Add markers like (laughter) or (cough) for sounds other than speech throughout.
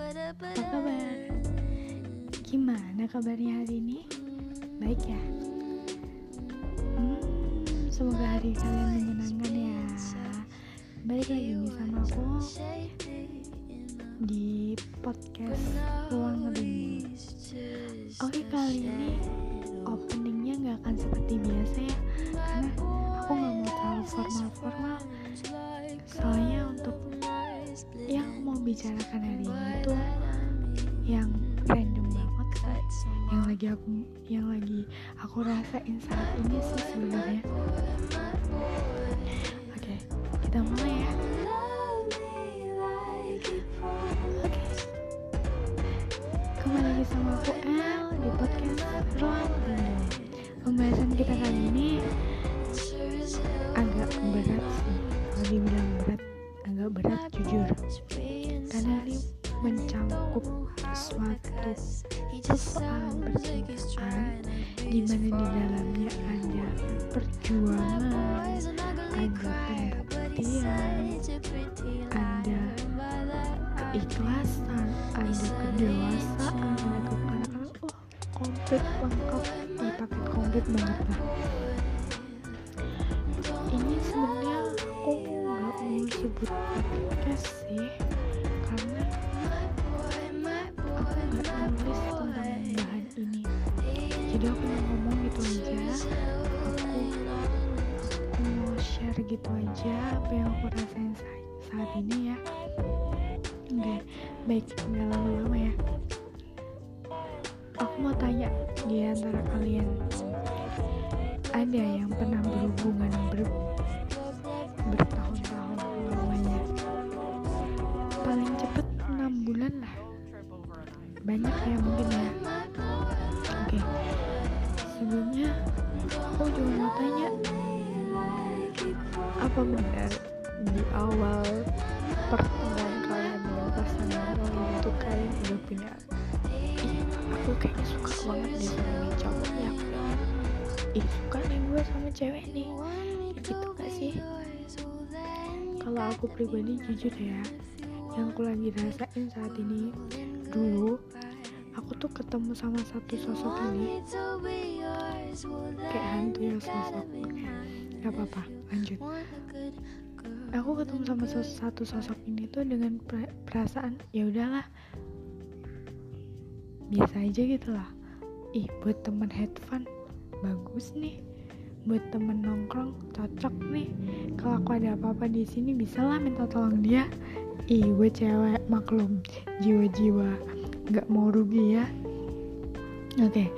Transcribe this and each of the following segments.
Apa kabar? Gimana kabarnya hari ini? Baik ya? Hmm, semoga hari kalian menyenangkan ya. Balik lagi nih sama aku di podcast Ruang Rindu. Oke kali ini openingnya nggak akan seperti biasa ya, karena aku nggak mau terlalu formal-formal. Bicarakan hari ini tuh yang random banget yang lagi aku yang lagi aku rasain saat ini sih sebenarnya. Oke kita mulai ya mau ngomong gitu aja. Aku aku mau share gitu aja apa yang aku rasain saat, ini ya. Oke baik nggak lama-lama ya. Aku mau tanya di antara kalian ada yang pernah berhubungan ber, bertahun-tahun lamanya? Paling cepet 6 bulan lah. Banyak ya benar di awal pertemuan kalian dengan pasangan kalian itu kalian udah punya ih aku kayaknya suka banget deh sama nih cowok ya aku ih suka nih gue sama cewek nih. Gitu gak sih? Kalau aku pribadi jujur ya yang aku lagi rasain saat ini dulu aku tuh ketemu sama satu sosok ini kayak hantu ya sosok. Gak apa-apa lanjut aku ketemu sama satu sosok ini tuh dengan per- perasaan ya udahlah. Biasa aja gitu lah. Ih buat temen head fun. Bagus nih. Buat temen nongkrong cocok nih. Kalau aku ada apa-apa di sini bisa lah minta tolong dia. Ih gue cewek maklum. Jiwa-jiwa. Nggak mau rugi ya. Oke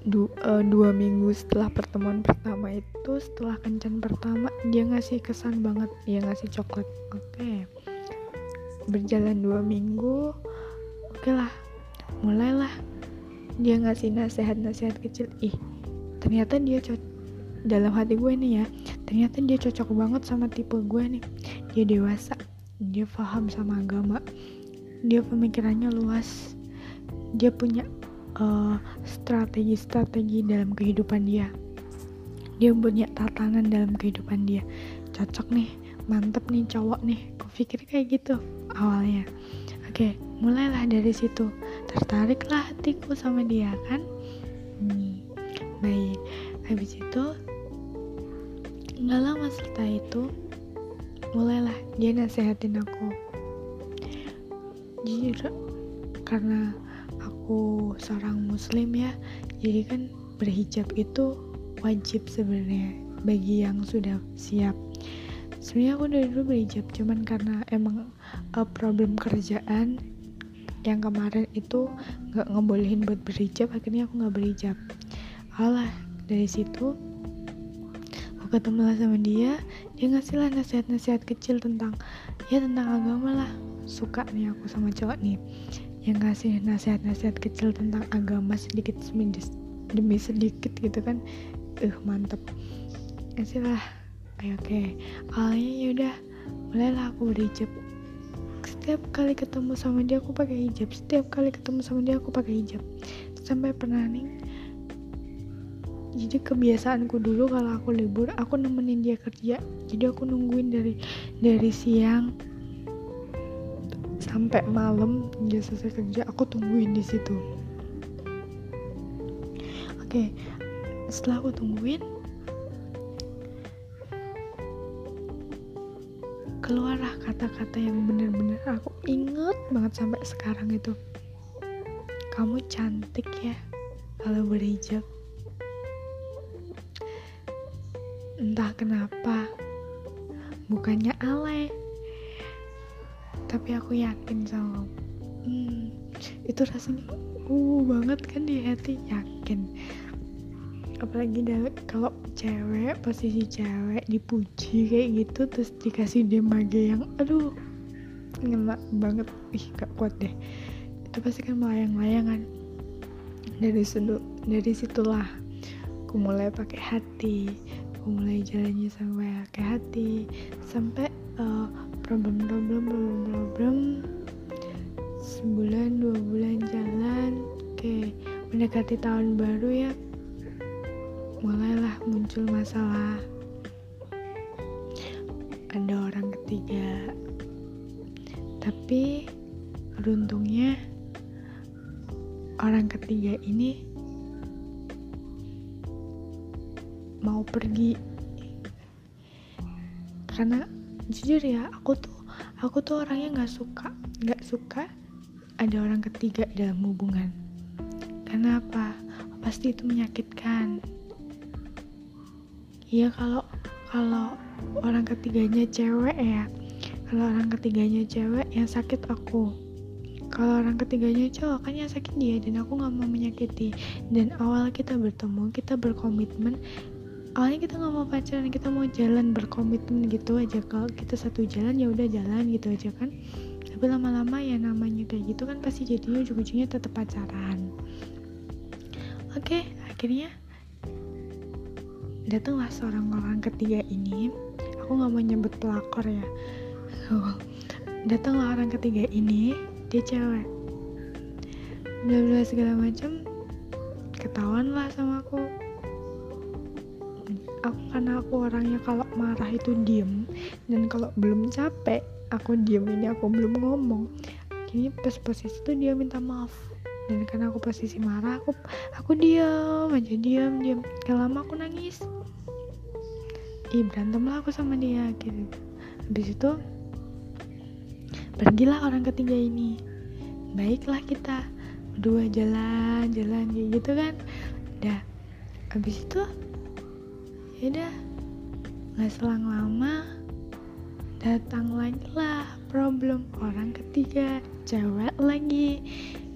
Du- eh, dua minggu setelah pertemuan pertama itu setelah kencan pertama dia ngasih kesan banget dia ngasih coklat. Oke. Berjalan dua minggu oke lah mulailah. Dia ngasih nasihat-nasihat kecil ih ternyata dia dalam hati gue nih ya ternyata dia cocok banget sama tipe gue nih. Dia dewasa dia paham sama agama dia pemikirannya luas dia punya eh, strategi-strategi dalam kehidupan dia. Dia punya tatanan dalam kehidupan dia. Cocok nih mantep nih cowok nih. Aku pikir kayak gitu awalnya. Oke mulailah dari situ. Tertariklah hatiku sama dia kan? Hmm, baik. Habis itu nggak lama setelah itu mulailah dia nasehatin aku. Jujur karena aku seorang muslim ya. Jadi kan berhijab itu wajib sebenarnya bagi yang sudah siap. Sebenarnya aku dari dulu berhijab cuman karena emang uh, problem kerjaan yang kemarin itu nggak ngebolehin buat berhijab akhirnya aku nggak berhijab. Alah dari situ aku ketemu lah sama dia. Dia ngasih lah nasihat-nasihat kecil tentang ya tentang agama lah. Suka nih aku sama cowok nih yang ngasih nasihat-nasihat kecil tentang agama sedikit demi, sedikit gitu kan. Eh uh, mantep. Ngasih lah. Oke oke. Awalnya yaudah mulailah aku berhijab setiap kali ketemu sama dia aku pakai hijab. Setiap kali ketemu sama dia aku pakai hijab. Sampai pernah nih jadi kebiasaanku dulu kalau aku libur aku nemenin dia kerja. Jadi aku nungguin dari dari siang sampai malam dia selesai kerja aku tungguin di situ. Oke setelah aku tungguin keluarlah kata-kata yang bener-bener aku inget banget sampai sekarang itu. Kamu cantik ya kalau berhijab entah kenapa bukannya alay tapi aku yakin sama hmm, itu rasanya uh banget kan di hati. Yakin. Apalagi kalau cewek posisi cewek dipuji kayak gitu terus dikasih demage yang aduh ngena banget. Ih gak kuat deh. Itu pasti kan melayang-layang kan dari situ dari situlah aku mulai pakai hati. Aku mulai jalannya sampai pakai hati. Sampai uh, problem problem problem problem sebulan dua bulan jalan oke mendekati tahun baru ya. Mulailah muncul masalah. Ada orang ketiga. Tapi beruntungnya orang ketiga ini mau pergi. Karena jujur ya aku tuh aku tuh orangnya nggak suka nggak suka ada orang ketiga dalam hubungan. Karena apa? Pasti itu menyakitkan. Iya kalau kalau orang ketiganya cewek ya kalau orang ketiganya cewek yang sakit aku. Kalau orang ketiganya cowok kan yang sakit dia dan aku nggak mau menyakiti. Dan awal kita bertemu kita berkomitmen awalnya kita nggak mau pacaran kita mau jalan berkomitmen gitu aja. Kalau kita satu jalan ya udah jalan gitu aja kan. Tapi lama-lama ya namanya kayak gitu kan pasti jadinya ujung-ujungnya tetap pacaran. Oke akhirnya datanglah seorang orang ketiga ini. Aku nggak mau nyebut pelakor ya. (laughs) Datanglah orang ketiga ini dia cewek. Bla bla segala macam. Ketahuan lah sama aku aku karena aku orangnya kalau marah itu diem dan kalau belum capek aku diem. Ini aku belum ngomong. Kini pas posisi itu dia minta maaf. Dan karena aku posisi marah aku aku diam aja diam diam gak lama aku nangis. Ih berantem lah aku sama dia gitu. Habis itu pergilah orang ketiga ini. Baiklah kita. Berdua jalan jalan gitu kan. Udah habis itu ya udah nggak selang lama datang lagi lah problem orang ketiga cewek lagi.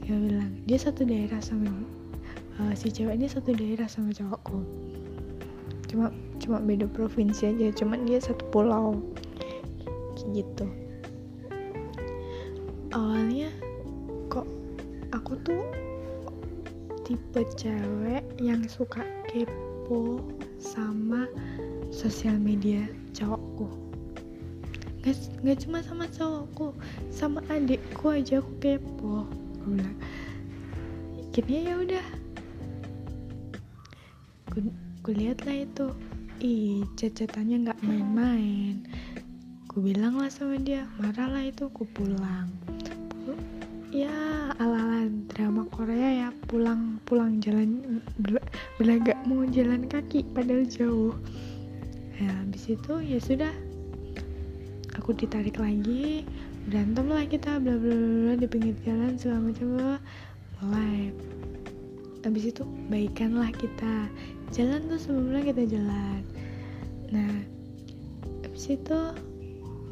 Dia bilang dia satu daerah sama uh, si cewek ini satu daerah sama cowokku. Cuma cuma beda provinsi aja cuman dia satu pulau. Gitu. Awalnya kok aku tuh tipe cewek yang suka kepo sama sosial media cowokku. Gak, gak cuma sama cowokku sama adikku aja aku kepo. Aku bilang akhirnya ya udah. Ku lihat lah itu. Ih cacatannya nggak main-main. Ku bilang lah sama dia marah lah itu ku pulang. Ya ala-ala drama Korea ya pulang pulang jalan berlagak mau jalan kaki padahal jauh. Ya habis itu ya sudah. Aku ditarik lagi berantem lah kita bla bla bla di pinggir jalan segala macam mulai. Habis itu baikan lah kita. Jalan tuh sebelumnya kita jalan. Nah habis itu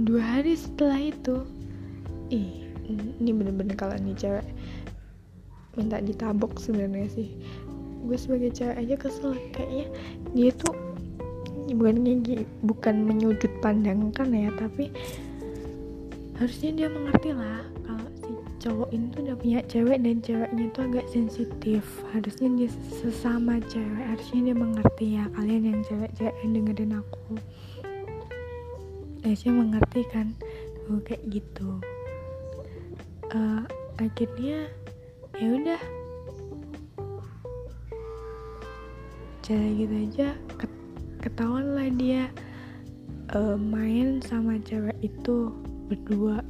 dua hari setelah itu ih ini bener-bener kalau nih cewek minta ditabok sebenarnya sih. Gue sebagai cewek aja kesel kayaknya dia tuh bukan bukan menyudut pandangkan ya tapi harusnya dia mengerti lah kalau si cowok ini tuh udah punya cewek dan ceweknya tuh agak sensitif. Harusnya dia sesama cewek harusnya dia mengerti ya kalian yang cewek-cewek yang dengerin aku. Harusnya mengerti kan oh, kayak gitu. Uh, akhirnya ya udah. Cara gitu aja ketahuan lah dia uh, main sama cewek itu berdua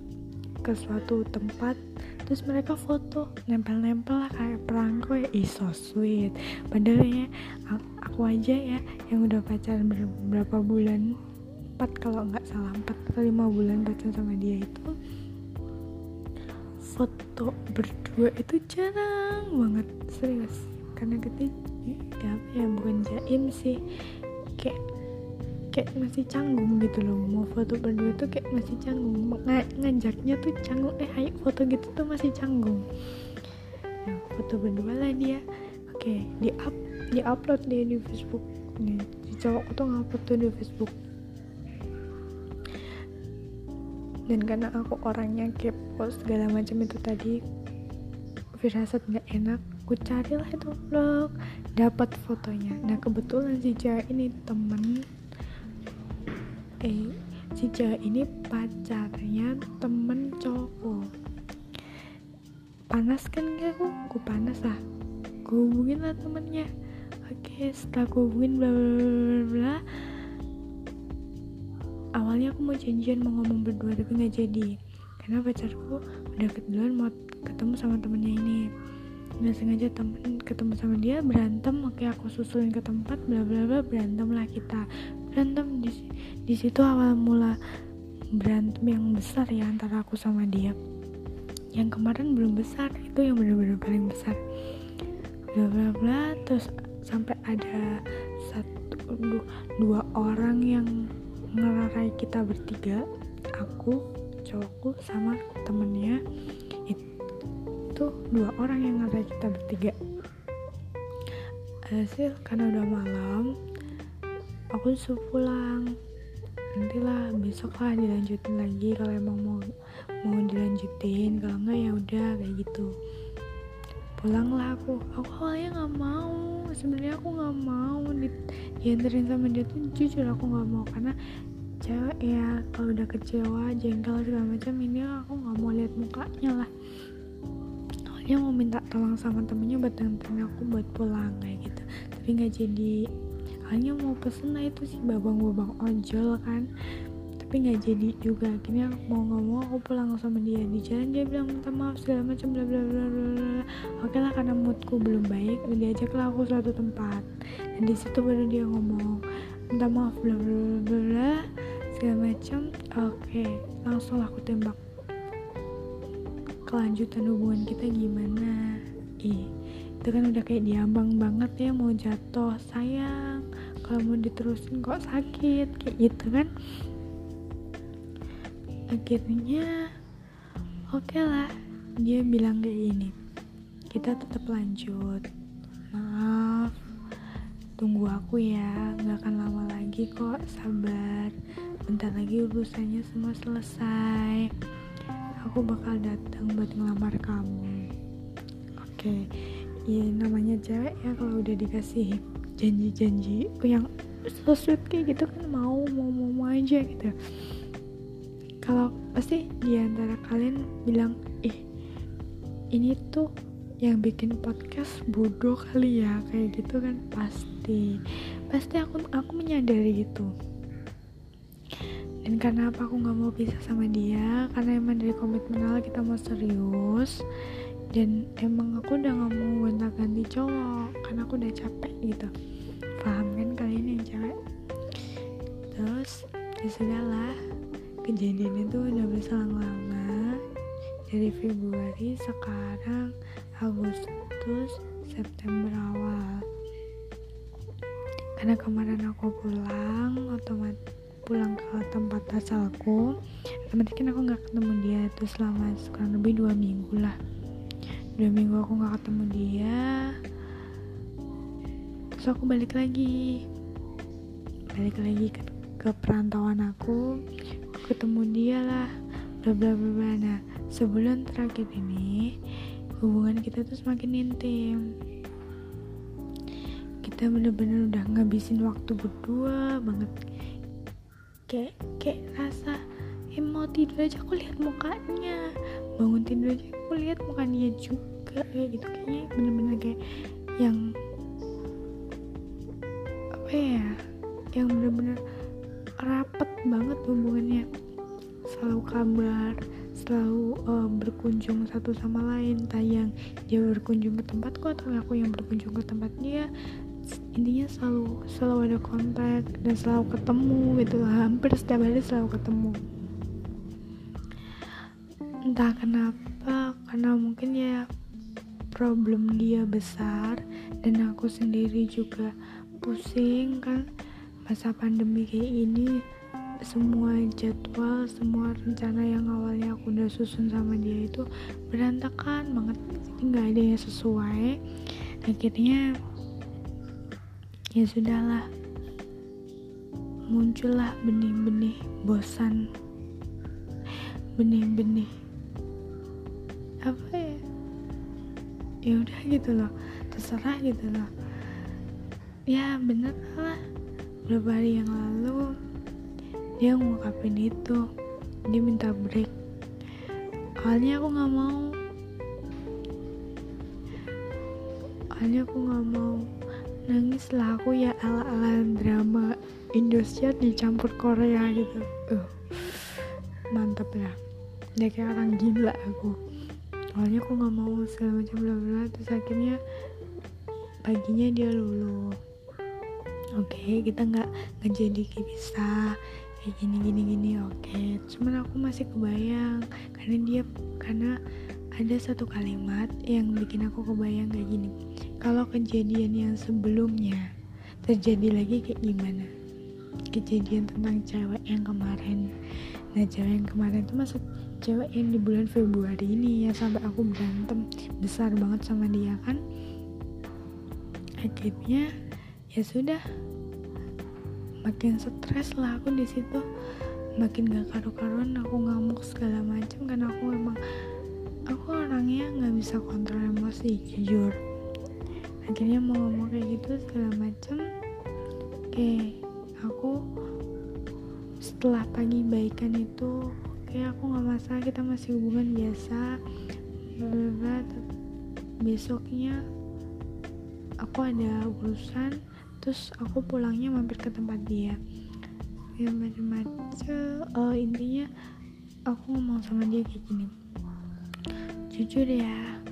ke suatu tempat terus mereka foto nempel-nempel lah kayak perangko ya. Ih so sweet. Padahal ya aku aja ya yang udah pacaran berapa bulan empat kalau nggak salah empat atau lima bulan pacaran sama dia itu foto berdua itu jarang banget serius. Karena kita ya ya bukan jaim sih. Kayak kayak masih canggung gitu loh. Mau foto berdua tuh kayak masih canggung. Ng ngajaknya tuh canggung. Eh ayo foto gitu tuh masih canggung. Nah foto berdua lah dia. Oke di up di upload dia di Facebook. Nih si cowok tuh ngupload tuh di Facebook dan karena aku orangnya kepo segala macam itu tadi firasat nggak enak aku carilah itu vlog dapat fotonya. Nah kebetulan si cewek ini temen eh si cewek ini pacarnya temen cowok panas kan gak aku? Aku panas lah. Gue hubungin lah temennya. Oke setelah gue hubungin bla bla bla bla awalnya aku mau janjian mau ngomong berdua tapi nggak jadi. Karena pacarku udah keduluan mau ketemu sama temennya ini. Nggak sengaja temen ketemu sama dia berantem oke aku susulin ke tempat bla bla bla berantem lah kita. Berantem di di situ awal mula berantem yang besar ya antara aku sama dia. Yang kemarin belum besar itu yang benar-benar paling besar. Bla bla bla terus sampai ada satu dua orang yang ngelarai kita bertiga aku cowokku sama temennya. Itu dua orang yang ngelarai kita bertiga. Hasil karena udah malam aku suruh pulang. Nantilah besok lah dilanjutin lagi. Kalau emang mau mau dilanjutin kalau enggak ya udah kayak gitu. Pulanglah aku. Aku awalnya nggak mau. Sebenarnya aku nggak mau dianterin sama dia tuh jujur aku nggak mau karena cewek ya kalau udah kecewa jengkel segala macam ini aku nggak mau lihat mukanya lah. Awalnya mau minta tolong sama temennya buat nganterin aku buat pulang kayak gitu. Tapi nggak jadi. Hanya mau pesen itu sih babang-babang ojol kan tapi nggak jadi juga. Akhirnya mau mau aku pulang sama dia di jalan dia bilang minta maaf segala macam bla bla bla bla oke lah karena moodku belum baik diajaklah aku suatu tempat. Dan di situ baru dia ngomong minta maaf bla bla bla bla segala macam. Oke langsung aku tembak kelanjutan hubungan kita gimana. Ih itu kan udah kayak diambang banget ya mau jatuh sayang. Kalau mau diterusin kok sakit kayak gitu kan akhirnya oke okay lah dia bilang kayak gini kita tetap lanjut. Maaf tunggu aku ya nggak akan lama lagi kok sabar bentar lagi urusannya semua selesai. Aku bakal datang buat ngelamar kamu. Oke okay. ya namanya cewek ya kalau udah dikasih janji-janji yang so sweet kayak gitu kan mau mau mau aja gitu kalau pasti di antara kalian bilang ih ini tuh yang bikin podcast bodoh kali ya kayak gitu kan pasti. Pasti aku aku menyadari itu dan karena apa aku nggak mau pisah sama dia? Karena emang dari komitmen awal kita mau serius dan emang aku udah nggak mau gonta ganti cowok karena aku udah capek gitu. Paham kan kalian yang cewek? Terus ya sudahlah kejadian itu udah berselang lama dari Februari sekarang Agustus September awal. Karena kemarin aku pulang otomatis pulang ke tempat asalku otomatis kan aku nggak ketemu dia itu selama kurang lebih dua minggu lah. Dua minggu aku nggak ketemu dia terus aku balik lagi. Balik lagi ke, ke perantauan aku ketemu dia lah bla bla bla nah sebulan terakhir ini hubungan kita tuh semakin intim. Kita bener-bener udah ngabisin waktu berdua banget. Kayak kayak rasa eh, mau tidur aja aku lihat mukanya. Bangun tidur aja aku lihat muka dia juga kayak gitu. Kayaknya bener-bener kayak yang apa ya yang bener-bener rapet banget hubungannya. Selalu kabar selalu uh, berkunjung satu sama lain. Entah yang dia berkunjung ke tempatku atau aku yang berkunjung ke tempat dia intinya selalu selalu ada kontak dan selalu ketemu gitu hampir setiap hari selalu ketemu. Entah kenapa karena mungkin ya problem dia besar dan aku sendiri juga pusing kan masa pandemi kayak ini semua jadwal semua rencana yang awalnya aku udah susun sama dia itu berantakan banget. Jadi nggak ada yang sesuai. Akhirnya ya sudahlah. Muncullah benih-benih bosan. Benih-benih. Apa ya? Ya udah gitu loh. Terserah gitu loh. Ya bener lah beberapa hari yang lalu dia ngungkapin itu. Dia minta break. Awalnya aku nggak mau. Awalnya aku nggak mau. Nangis lah aku ya ala ala drama Indonesia dicampur Korea gitu. Uh, mantap ya. Dia kayak orang gila aku. Awalnya aku nggak mau segala macam bla bla terus akhirnya paginya dia lulu oke okay, kita nggak nggak jadi bisa kayak gini gini gini. Oke okay. cuman aku masih kebayang karena dia karena ada satu kalimat yang bikin aku kebayang kayak gini. Kalau kejadian yang sebelumnya terjadi lagi kayak gimana? Kejadian tentang cewek yang kemarin. Nah cewek yang kemarin itu masuk cewek yang di bulan Februari ini ya sampai aku berantem besar banget sama dia kan. Akhirnya ya sudah. Makin stres lah aku di situ. Makin gak karu-karuan aku ngamuk segala macam karena aku emang aku orangnya nggak bisa kontrol emosi jujur. Akhirnya mau ngomong kayak gitu segala macem. Oke aku setelah pagi baikan itu oke aku nggak masalah kita masih hubungan biasa. Besoknya aku ada urusan terus aku pulangnya mampir ke tempat dia. Ya macam-macam. Uh, intinya aku ngomong sama dia kayak gini. Jujur ya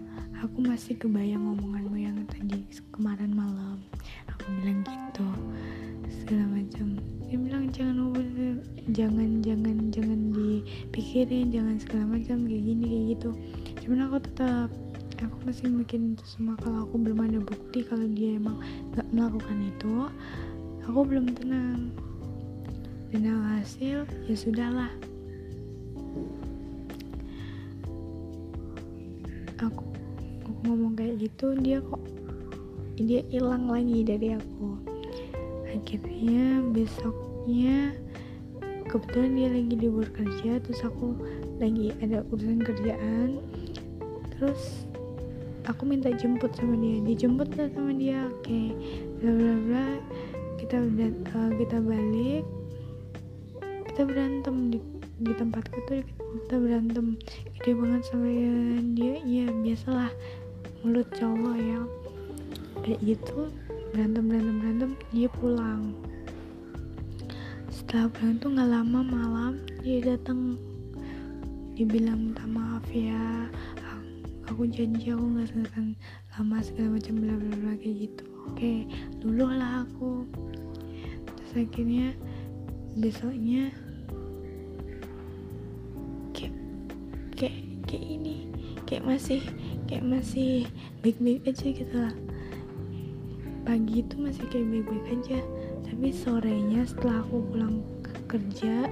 aku masih kebayang omonganmu yang tadi kemarin malam. Aku bilang gitu segala macam. Dia bilang jangan jangan jangan jangan dipikirin jangan segala macam kayak gini kayak gitu. Cuman aku tetap aku masih mikirin itu semua kalau aku belum ada bukti kalau dia emang gak melakukan itu aku belum tenang. Dan hasil ya sudahlah. Aku ngomong kayak gitu dia kok dia hilang lagi dari aku. Akhirnya besoknya kebetulan dia lagi di luar kerja terus aku lagi ada urusan kerjaan. Terus aku minta jemput sama dia dijemput lah sama dia oke. Okay. bla bla bla. Kita udah uh, kita balik. Kita berantem di di tempatku tuh kita berantem. Gede banget sama dia ya biasalah. Mulut cowok ya. Kayak gitu berantem berantem berantem dia pulang. Setelah pulang tuh nggak lama malam dia datang dia bilang minta maaf ya aku janji aku nggak akan lama segala macam bla bla bla kayak gitu. Oke dulu lah aku. Terus akhirnya besoknya kayak kayak kayak ini kayak masih kayak masih baik-baik aja gitu lah. Pagi itu masih kayak baik-baik aja. Tapi sorenya setelah aku pulang kerja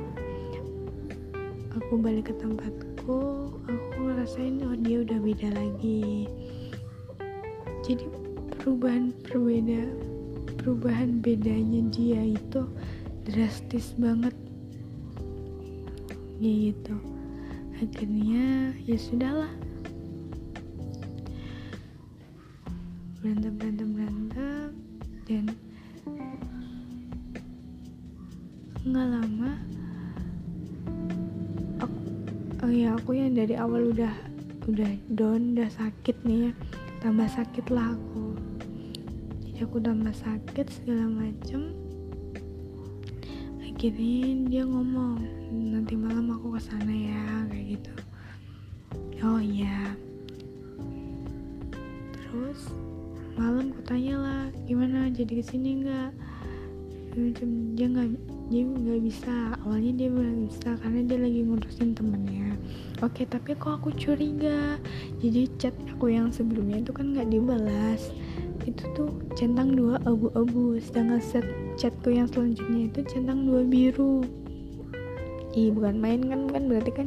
aku balik ke tempatku aku ngerasain oh dia udah beda lagi. Jadi perubahan berbeda perubahan bedanya dia itu drastis banget. Gitu. Akhirnya ya sudahlah. Berantem berantem berantem dan nggak lama dari awal udah udah down udah sakit nih ya. Tambah sakit lah aku. Jadi aku tambah sakit segala macem. Akhirnya dia ngomong nanti malam aku ke sana ya kayak gitu. Oh iya. Terus malam ku tanya lah gimana? Jadi ke sini nggak? Dia nggak dia nggak bisa. Awalnya dia bilang bisa karena dia lagi ngurusin temennya. Oke tapi kok aku curiga? Jadi chat aku yang sebelumnya itu kan nggak dibalas. Itu tuh centang dua abu-abu. Sedangkan set chatku yang selanjutnya itu centang dua biru. Ih bukan main kan? Kan berarti kan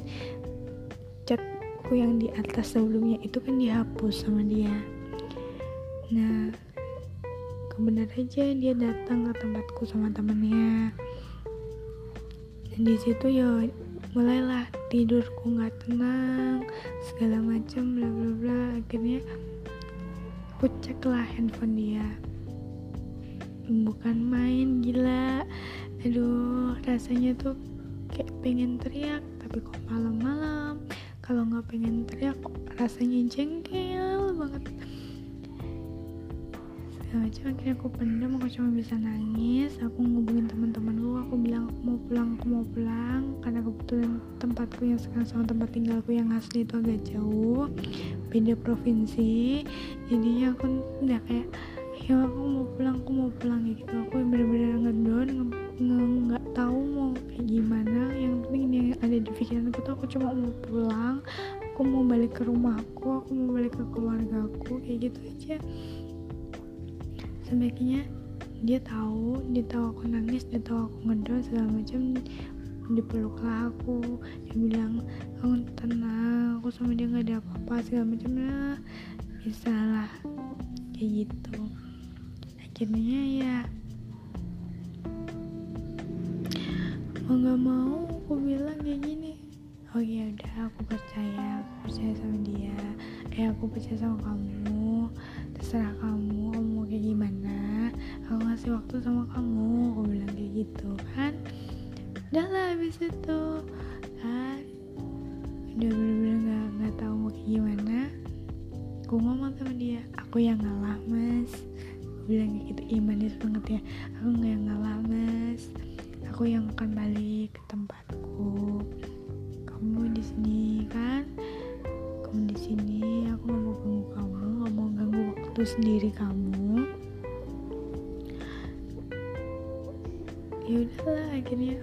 chatku yang di atas sebelumnya itu kan dihapus sama dia. Nah kebenar aja dia datang ke tempatku sama temennya di situ ya mulailah tidurku nggak tenang segala macam bla bla bla. Akhirnya aku cek lah handphone dia. Bukan main gila. Aduh rasanya tuh kayak pengen teriak tapi kok malam-malam? Kalau nggak pengen teriak rasanya jengkel banget segala macam akhirnya aku pendam aku cuma bisa nangis aku ngubungin teman-temanku aku bilang aku mau pulang aku mau pulang karena kebetulan tempatku yang sekarang sama tempat tinggalku yang asli itu agak jauh beda provinsi. Jadinya aku udah kayak ya aku mau pulang aku mau pulang gitu. Aku bener-bener ngedon nggak tahu mau kayak gimana. Yang penting ini ada di pikiran aku tuh aku cuma mau pulang aku mau balik ke rumahku aku mau balik ke keluargaku kayak gitu aja sebaiknya dia tahu dia tahu aku nangis dia tahu aku ngedon segala macam dipeluklah aku. Dia bilang kamu tenang aku sama dia nggak ada apa-apa segala macam lah. Bisa lah kayak gitu. Akhirnya ya mau nggak mau aku bilang kayak gini. Oh ya udah aku percaya aku percaya sama dia. Eh aku percaya sama kamu terserah kamu aku ngasih waktu sama kamu. Aku bilang kayak gitu kan. Udah lah habis itu. Kan? Udah bener-bener gak, gak tahu mau kayak gimana. Aku ngomong sama dia aku yang ngalah mas. Aku bilang kayak gitu. Imanis banget ya. Aku nggak yang ngalah mas. Aku yang akan balik ke tempatku. Kamu di sini kan? Kamu di sini aku nggak mau ganggu kamu nggak mau ganggu waktu sendiri kamu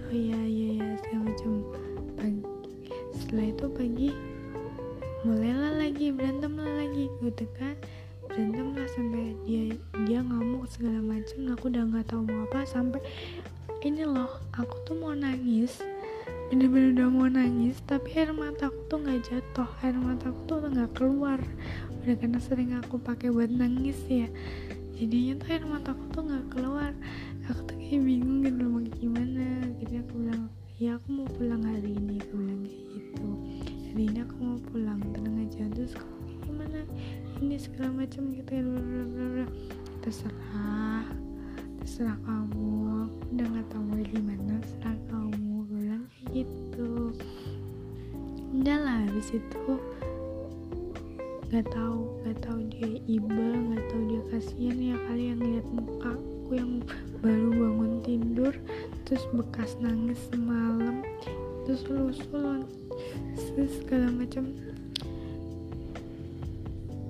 oh iya iya ya segala macam. Pagi setelah itu pagi mulailah lagi berantem lah lagi. Gitu kan? Berantem lah sampai dia dia ngamuk segala macam. Aku udah nggak tahu mau apa sampai ini loh aku tuh mau nangis. Bener-bener udah mau nangis tapi air mataku tuh nggak jatuh. Air mataku tuh nggak keluar. Udah karena sering aku pakai buat nangis ya. Jadinya tuh air mataku macam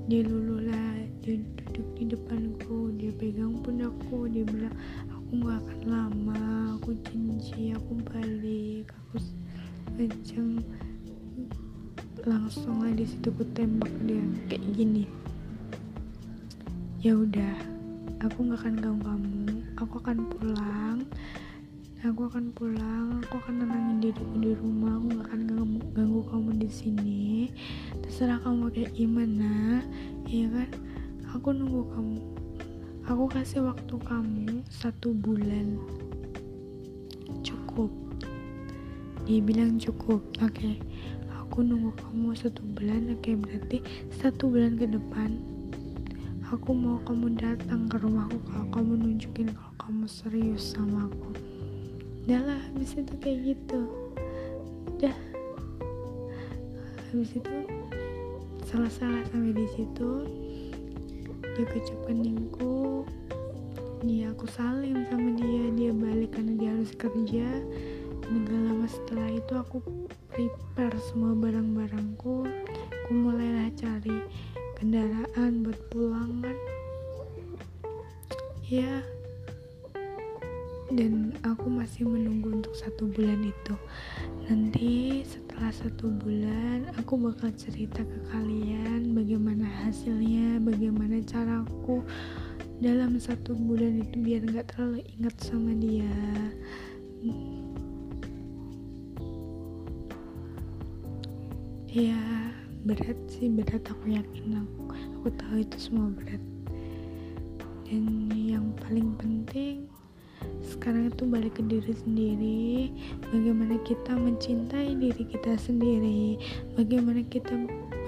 dia lulu lah dia duduk di depanku dia pegang pundakku dia bilang aku nggak akan lama aku janji aku balik. Aku macam langsung di situ ku tembak dia kayak gini. Ya udah aku nggak akan ganggu kamu aku akan pulang aku akan pulang. Aku akan nenangin diriku di rumah. Aku nggak akan ganggu, ganggu kamu di sini. Terserah kamu kayak gimana ya kan? Aku nunggu kamu. Aku kasih waktu kamu satu bulan. Cukup. Dia bilang cukup. Oke. Okay. aku nunggu kamu satu bulan. Oke okay, berarti satu bulan ke depan aku mau kamu datang ke rumahku kalau kamu nunjukin kalau kamu serius sama aku udah lah habis itu kayak gitu. Udah. Habis itu salah-salah sampai di situ. Dia kecap keningku dia aku salim sama dia. Dia balik karena dia harus kerja. Dan gak lama setelah itu aku prepare semua barang-barangku. Aku mulailah cari kendaraan buat pulang kan ya dan aku masih menunggu untuk satu bulan itu. Nanti setelah satu bulan aku bakal cerita ke kalian bagaimana hasilnya bagaimana caraku dalam satu bulan itu biar nggak terlalu ingat sama dia. Ya berat sih berat. Aku yakin aku aku tahu itu semua berat. Dan yang paling penting sekarang itu balik ke diri sendiri. Bagaimana kita mencintai diri kita sendiri. Bagaimana kita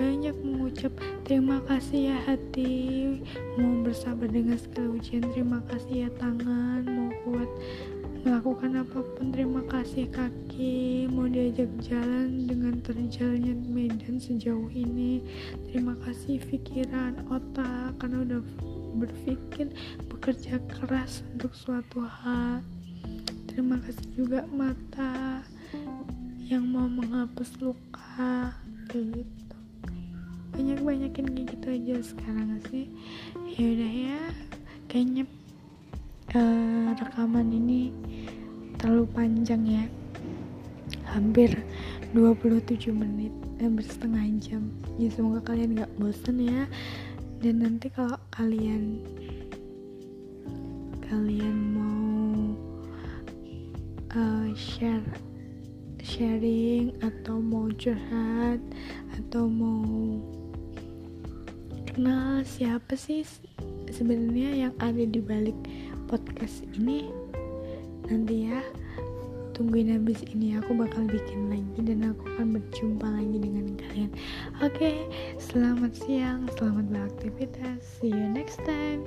banyak mengucap terima kasih ya hati. Mau bersabar dengan segala ujian terima kasih ya tangan. Mau kuat melakukan apa pun terima kasih kaki. Mau diajak jalan dengan terjalnya medan sejauh ini. Terima kasih pikiran otak karena udah berpikir bekerja keras untuk suatu hal. Terima kasih juga mata yang mau menghapus luka gitu. Banyak banyakin kayak gitu aja sekarang sih. Ya udah ya kayaknya uh, rekaman ini terlalu panjang ya. Hampir 27 menit hampir setengah jam. Ya semoga kalian gak bosen ya. Dan nanti kalau kalian. Kalian mau uh, share sharing atau mau curhat atau mau kenal siapa sih sebenarnya yang ada di balik podcast ini? Nanti ya tungguin habis ini aku bakal bikin lagi dan aku akan berjumpa lagi dengan kalian oke okay, selamat siang selamat beraktivitas see you next time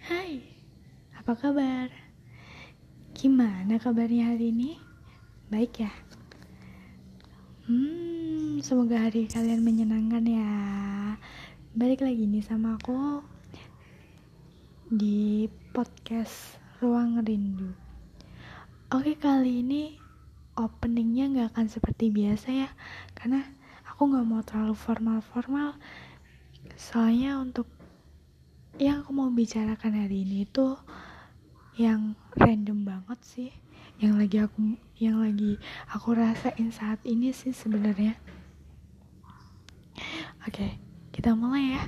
Hai, apa kabar? Gimana kabarnya hari ini? Baik ya? Hmm, semoga hari kalian menyenangkan ya. Balik lagi nih sama aku di podcast Ruang Rindu. Oke kali ini openingnya nggak akan seperti biasa ya, karena aku nggak mau terlalu formal-formal. Soalnya untuk yang aku mau bicarakan hari ini itu yang random banget sih yang lagi aku yang lagi aku rasain saat ini sih sebenarnya Oke, kita mulai ya.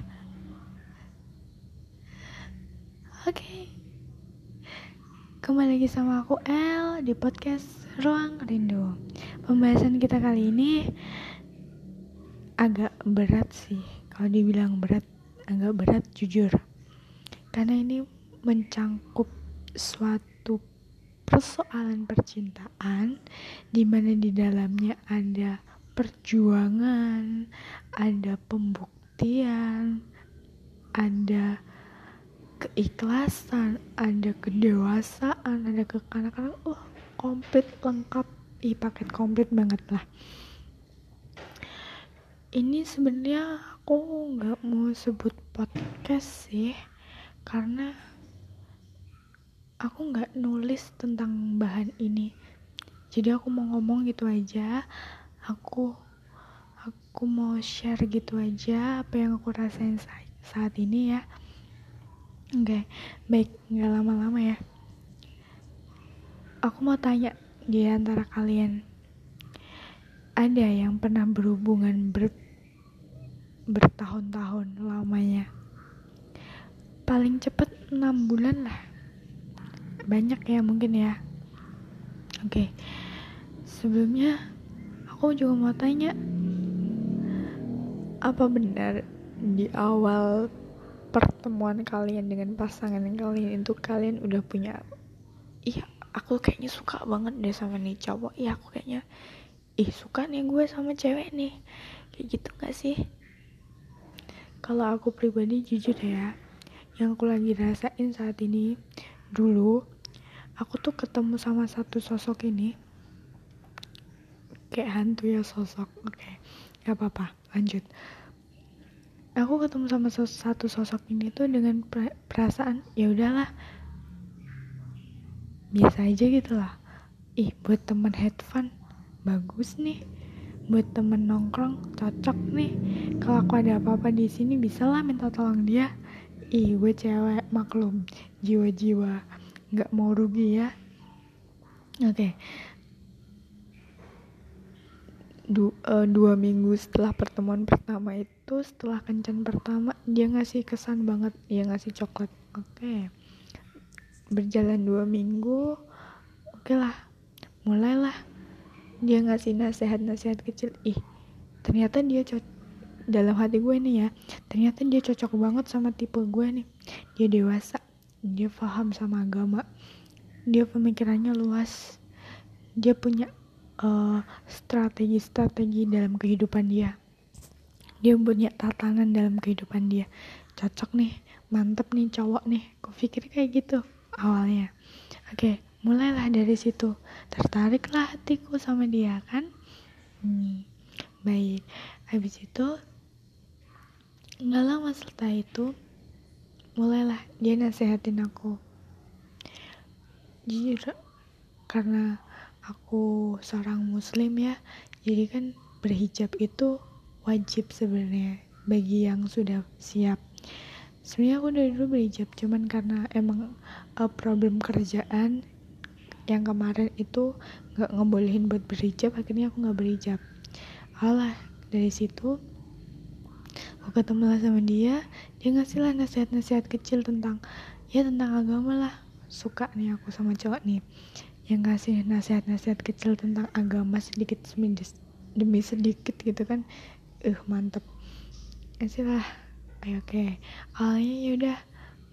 Oke. Kembali lagi sama aku El di podcast Ruang Rindu. Pembahasan kita kali ini agak berat sih. Kalau dibilang berat, agak berat jujur. Karena ini mencangkup suatu persoalan percintaan di mana di dalamnya ada perjuangan, ada pembuktian, ada keikhlasan, ada kedewasaan, ada kekanak-kanak. Oh, komplit lengkap. Ih, paket komplit banget lah. Ini sebenarnya aku nggak mau sebut podcast sih, karena aku nggak nulis tentang bahan ini. Jadi aku mau ngomong gitu aja. Aku aku mau share gitu aja apa yang aku rasain saat, ini ya. Oke okay, baik nggak lama-lama ya. Aku mau tanya di antara kalian ada yang pernah berhubungan ber bertahun-tahun lamanya? Paling cepet 6 bulan lah banyak ya mungkin ya. Oke. Okay. sebelumnya aku juga mau tanya apa benar di awal pertemuan kalian dengan pasangan kalian itu kalian udah punya iya aku kayaknya suka banget deh sama nih cowok. Iya aku kayaknya ih suka nih gue sama cewek nih. Kayak gitu gak sih? Kalau aku pribadi jujur ya yang aku lagi rasain saat ini dulu aku tuh ketemu sama satu sosok ini. Kayak hantu ya sosok. Oke okay. gak apa-apa. Lanjut. Aku ketemu sama satu sosok ini tuh dengan perasaan ya udahlah. Biasa aja gitu lah. Ih buat temen head fun. Bagus nih. Buat temen nongkrong cocok nih. Kalau aku ada apa-apa di sini bisa lah minta tolong dia. Ih gue cewek maklum. Jiwa-jiwa nggak mau rugi ya. Oke. Okay. Du, uh, dua minggu setelah pertemuan pertama itu setelah kencan pertama dia ngasih kesan banget. Dia ngasih coklat. Oke. Okay berjalan dua minggu oke okay lah. Mulailah. Dia ngasih nasihat-nasihat kecil. Ih ternyata dia cocok dalam hati gue nih ya ternyata dia cocok banget sama tipe gue nih. Dia dewasa dia paham sama agama. Dia pemikirannya luas. Dia punya uh, strategi-strategi dalam kehidupan dia. Dia punya tatanan dalam kehidupan dia. Cocok nih mantep nih cowok nih. Gue pikir kayak gitu awalnya. Oke mulailah dari situ. Tertariklah hatiku sama dia kan? Hmm, baik. Habis itu nggak lama setelah itu mulailah dia nasehatin aku. Jujur karena aku seorang muslim ya jadi kan berhijab itu wajib sebenarnya bagi yang sudah siap. Sebenarnya aku dari dulu berhijab cuman karena emang uh, problem kerjaan yang kemarin itu nggak ngebolehin buat berhijab akhirnya aku nggak berhijab. Alah dari situ aku ketemu sama dia dia ngasih lah nasihat-nasihat kecil tentang ya tentang agama lah. Suka nih aku sama cowok nih. Yang ngasih nasihat-nasihat kecil tentang agama sedikit demi sedikit gitu kan. Eh uh, mantep. Ngasih lah. Oke oke. Awalnya yaudah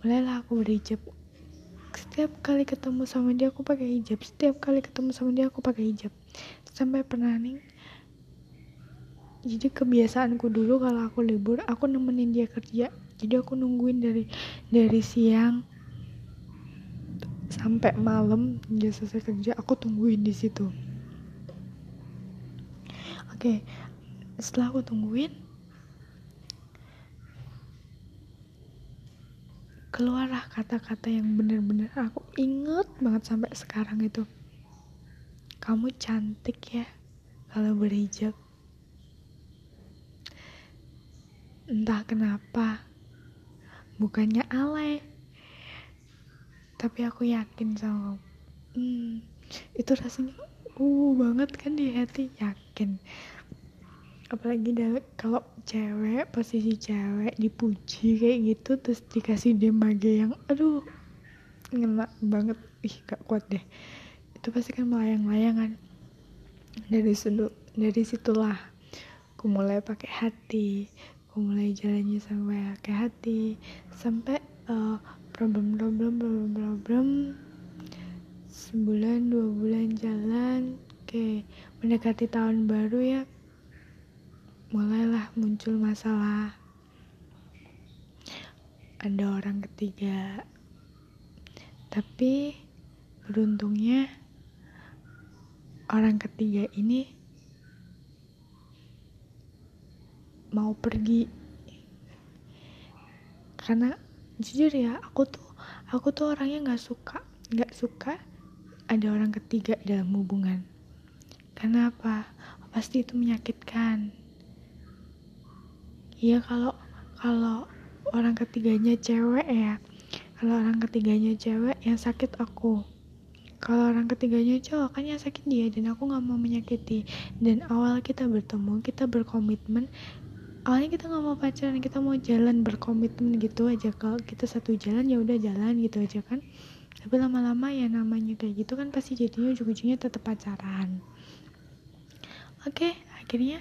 mulailah aku berhijab setiap kali ketemu sama dia aku pakai hijab. Setiap kali ketemu sama dia aku pakai hijab. Sampai pernah nih jadi kebiasaanku dulu kalau aku libur aku nemenin dia kerja jadi aku nungguin dari dari siang sampai malam dia selesai kerja aku tungguin di situ. Oke setelah aku tungguin keluarlah kata-kata yang bener-bener aku inget banget sampai sekarang itu. Kamu cantik ya kalau berhijab. Entah kenapa bukannya alay. Tapi aku yakin sama hmm, itu rasanya uh banget kan di hati. Yakin. Apalagi kalau cewek posisi cewek dipuji kayak gitu terus dikasih demage yang aduh ngena banget. Ih gak kuat deh. Itu pasti kan melayang-layang kan dari sudut dari situlah aku mulai pakai hati aku mulai jalannya sampai pakai hati sampai uh, problem problem problem problem sebulan dua bulan jalan oke mendekati tahun baru ya mulailah muncul masalah. Ada orang ketiga. Tapi beruntungnya orang ketiga ini mau pergi. Karena jujur ya aku tuh aku tuh orangnya nggak suka nggak suka ada orang ketiga dalam hubungan. Karena apa? Pasti itu menyakitkan. Iya kalau kalau orang ketiganya cewek ya. Kalau orang ketiganya cewek yang sakit aku. Kalau orang ketiganya cowok kan yang sakit dia dan aku nggak mau menyakiti. Dan awal kita bertemu kita berkomitmen awalnya kita nggak mau pacaran kita mau jalan berkomitmen gitu aja. Kalau kita satu jalan ya udah jalan gitu aja kan. Tapi lama-lama ya namanya kayak gitu kan pasti jadinya ujung-ujungnya tetap pacaran. Oke akhirnya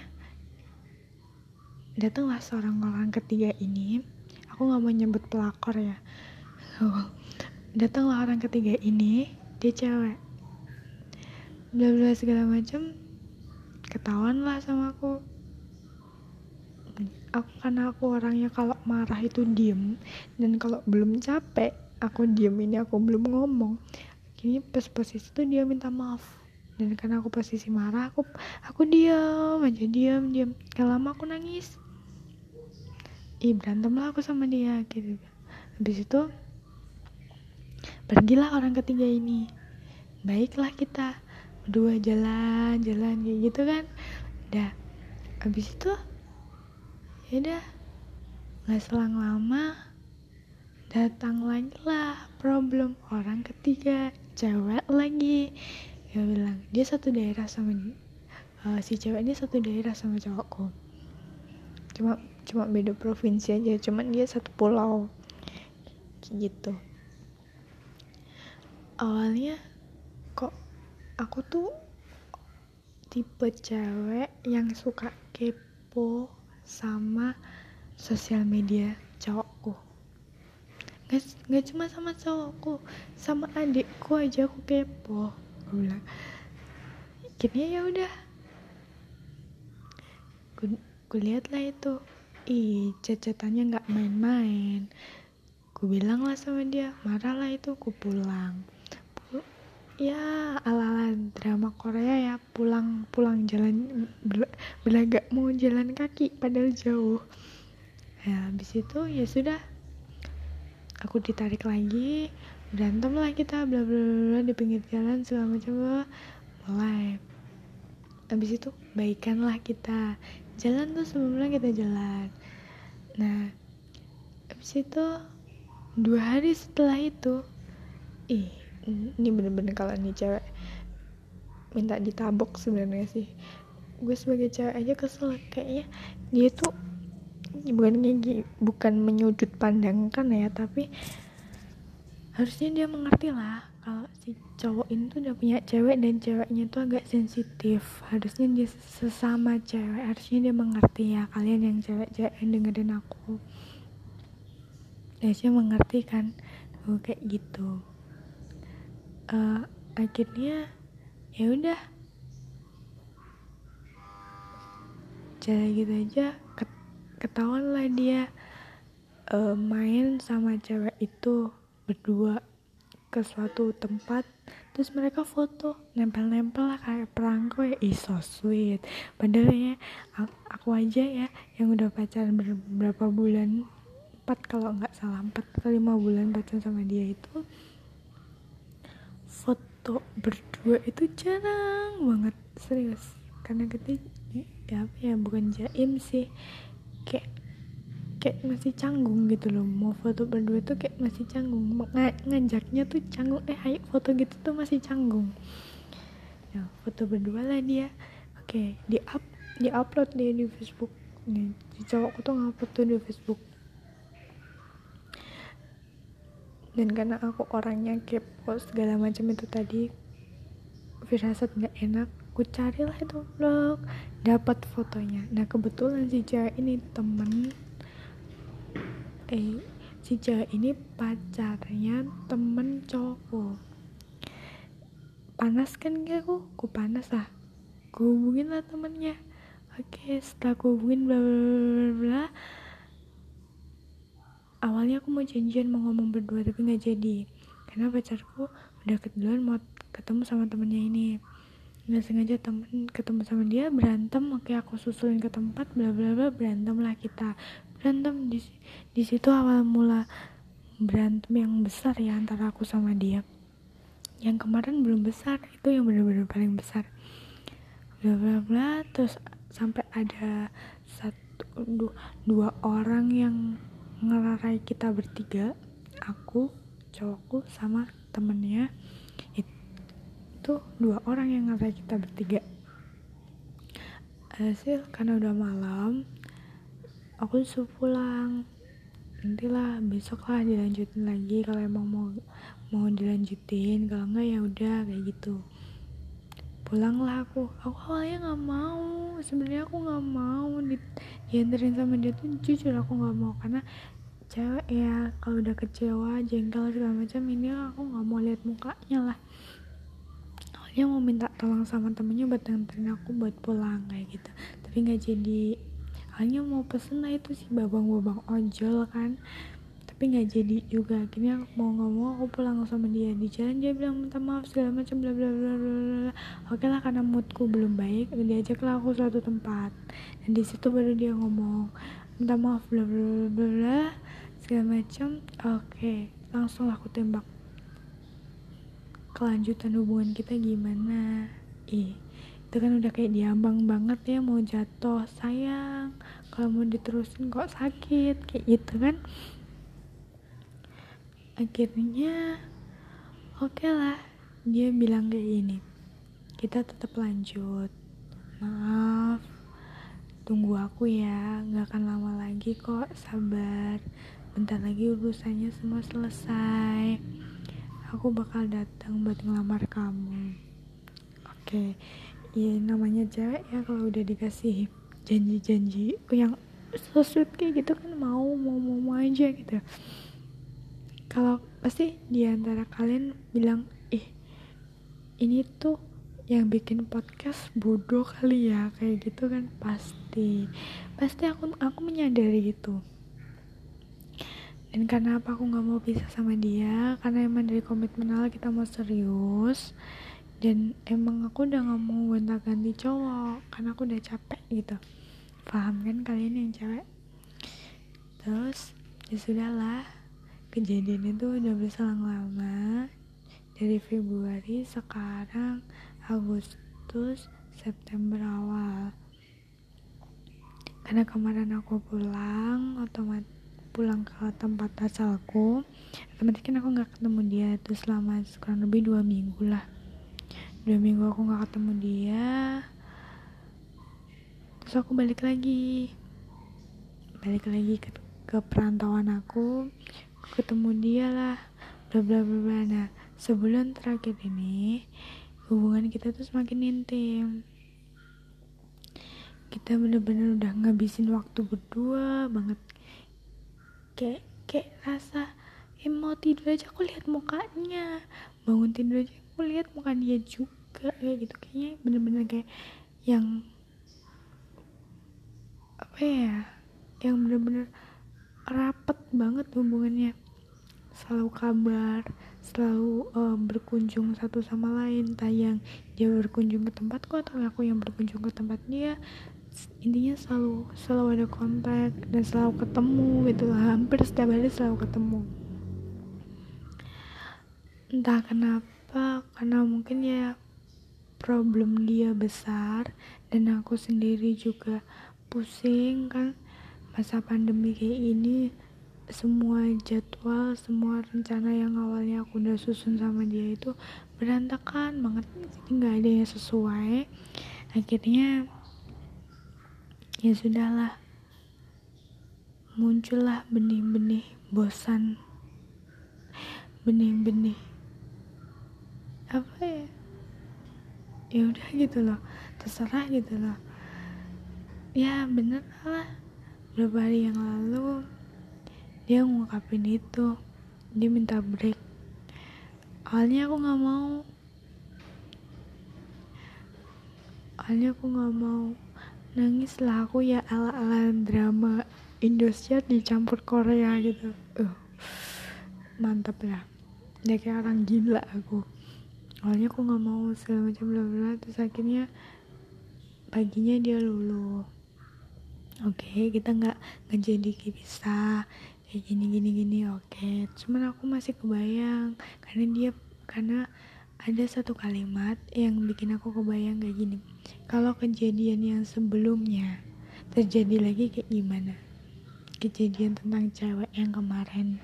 datanglah seorang orang ketiga ini. Aku nggak mau nyebut pelakor ya. (laughs) Datanglah orang ketiga ini dia cewek. Bla bla segala macam ketahuan lah sama aku aku karena aku orangnya kalau marah itu diem dan kalau belum capek aku diem ini aku belum ngomong. Ini pas posisi itu dia minta maaf. Dan karena aku posisi marah aku aku diam aja diam diam gak lama aku nangis. Ih berantem lah aku sama dia gitu. Habis itu pergilah orang ketiga ini. Baiklah kita. Berdua jalan jalan kayak gitu kan. Udah habis itu ya udah nggak selang lama datang lagi lah problem orang ketiga cewek lagi. Dia bilang dia satu daerah sama uh, si cewek ini satu daerah sama cowokku. Cuma cuma beda provinsi aja cuman dia satu pulau. Gitu. Awalnya kok aku tuh tipe cewek yang suka kepo sama sosial media cowokku. Nggak nggak cuma sama cowokku sama adikku aja aku kepo. Aku bilang akhirnya ya udah. Ku lihat lah itu. Ih cacatannya nggak main-main. Ku bilang lah sama dia marah lah itu ku pulang ya ala-ala drama Korea ya. Pulang pulang jalan berlagak mau jalan kaki padahal jauh. Ya habis itu ya sudah. Aku ditarik lagi berantem lah kita bla bla bla di pinggir jalan segala macam mulai. Habis itu baikan lah kita. Jalan tuh sebelumnya kita jalan. Nah habis itu dua hari setelah itu ih ini bener-bener kalau nih cewek minta ditabok sebenarnya sih. Gue sebagai cewek aja kesel kayaknya dia tuh bukan bukan menyudut pandangkan ya tapi harusnya dia mengerti lah kalau si cowok ini tuh udah punya cewek dan ceweknya tuh agak sensitif. Harusnya dia sesama cewek harusnya dia mengerti ya kalian yang cewek-cewek yang dengerin aku. Harusnya mengerti kan tuh kayak gitu uh, akhirnya ya udah. Cara gitu aja ketahuan lah dia uh, main sama cewek itu berdua ke suatu tempat. Terus mereka foto nempel-nempel lah kayak perangko ya. Is so sweet. Padahal ya aku aja ya yang udah pacaran beberapa bulan empat kalau nggak salah empat atau lima bulan pacaran sama dia itu foto berdua itu jarang banget serius. Karena kita ya ya bukan jaim sih. Kayak kayak masih canggung gitu loh. Mau foto berdua tuh kayak masih canggung. Ng ngajaknya tuh canggung. Eh ayo foto gitu tuh masih canggung. Nah foto berdua lah dia. Oke di up di upload dia di Facebook. Nih si cowokku tuh ngupload tuh di Facebook dan karena aku orangnya kepo segala macam itu tadi firasat nggak enak aku carilah itu vlog dapat fotonya. Nah kebetulan si cewek ini temen eh si cewek ini pacarnya temen cowok panas kan gak aku? Aku panas lah. Gue hubungin lah temennya. Oke setelah gue hubungin bla bla bla bla awalnya aku mau janjian mau ngomong berdua tapi nggak jadi. Karena pacarku udah keduluan mau ketemu sama temennya ini. Nggak sengaja temen ketemu sama dia berantem oke aku susulin ke tempat bla bla bla berantem lah kita. Berantem di di situ awal mula berantem yang besar ya antara aku sama dia. Yang kemarin belum besar itu yang benar-benar paling besar. Bla bla bla terus sampai ada satu dua, dua orang yang ngelarai kita bertiga aku cowokku sama temennya. Itu dua orang yang ngelarai kita bertiga. Hasil karena udah malam aku disuruh pulang. Nantilah besok lah dilanjutin lagi kalau emang mau mau dilanjutin. Kalau enggak ya udah kayak gitu pulanglah aku. Aku awalnya nggak mau. Sebenarnya aku nggak mau di dianterin sama dia tuh jujur aku nggak mau. Karena cewek ya kalau udah kecewa jengkel segala macam ini aku nggak mau lihat mukanya lah. Awalnya mau minta tolong sama temennya buat nganterin aku buat pulang kayak gitu. Tapi nggak jadi. Hanya mau pesen lah itu sih babang-babang ojol kan tapi nggak jadi juga. Akhirnya mau mau aku pulang sama dia di jalan dia bilang minta maaf segala macam bla bla bla bla bla oke lah karena moodku belum baik diajaklah aku suatu tempat. Dan di situ baru dia ngomong minta maaf bla bla bla bla, bla segala macam. Oke langsung aku tembak. Kelanjutan hubungan kita gimana? Ih itu kan udah kayak diambang banget ya mau jatuh sayang. Kalau mau diterusin kok sakit kayak gitu kan akhirnya oke okay lah dia bilang kayak gini kita tetap lanjut. Maaf tunggu aku ya nggak akan lama lagi kok sabar bentar lagi urusannya semua selesai. Aku bakal datang buat ngelamar kamu. Oke okay. ya namanya cewek ya kalau udah dikasih janji-janji yang so kayak gitu kan mau mau mau aja gitu kalau pasti di antara kalian bilang ih ini tuh yang bikin podcast bodoh kali ya kayak gitu kan pasti. Pasti aku aku menyadari itu. Dan karena apa aku nggak mau pisah sama dia? Karena emang dari komitmen awal kita mau serius dan emang aku udah nggak mau gonta ganti cowok karena aku udah capek gitu. Paham kan kalian yang cewek? Terus ya sudahlah kejadian itu udah berselang lama dari Februari sekarang Agustus September awal. Karena kemarin aku pulang otomatis pulang ke tempat asalku otomatis kan aku nggak ketemu dia itu selama kurang lebih dua minggu lah. Dua minggu aku nggak ketemu dia terus aku balik lagi. Balik lagi ke, ke perantauan aku ketemu dia lah bla bla bla nah sebulan terakhir ini hubungan kita tuh semakin intim. Kita bener-bener udah ngabisin waktu berdua banget. Kayak kayak rasa eh, mau tidur aja aku lihat mukanya. Bangun tidur aja aku lihat muka dia juga. Kayak gitu. Kayaknya bener-bener kayak yang apa ya yang bener-bener rapet banget hubungannya selalu kabar selalu uh, berkunjung satu sama lain. Tayang dia berkunjung ke tempatku atau aku yang berkunjung ke tempat dia intinya selalu selalu ada kontak dan selalu ketemu gitu hampir setiap hari selalu ketemu. Entah kenapa karena mungkin ya problem dia besar dan aku sendiri juga pusing kan masa pandemi kayak ini semua jadwal semua rencana yang awalnya aku udah susun sama dia itu berantakan banget. Jadi nggak ada yang sesuai. Akhirnya ya sudahlah. Muncullah benih-benih bosan. Benih-benih. Apa ya? Ya udah gitu loh. Terserah gitu loh. Ya bener lah. Beberapa hari yang lalu dia ngungkapin itu. Dia minta break. Awalnya aku nggak mau. Awalnya aku nggak mau. Nangis lah aku ya ala ala drama Indosiar dicampur Korea gitu. Uh, mantap ya dia kayak orang gila aku. Awalnya aku nggak mau segala macam bla bla terus akhirnya paginya dia luluh. Oke okay, kita nggak nggak jadi bisa kayak gini gini gini oke. Okay. cuman aku masih kebayang karena dia karena ada satu kalimat yang bikin aku kebayang kayak gini. Kalau kejadian yang sebelumnya terjadi lagi kayak gimana? Kejadian tentang cewek yang kemarin.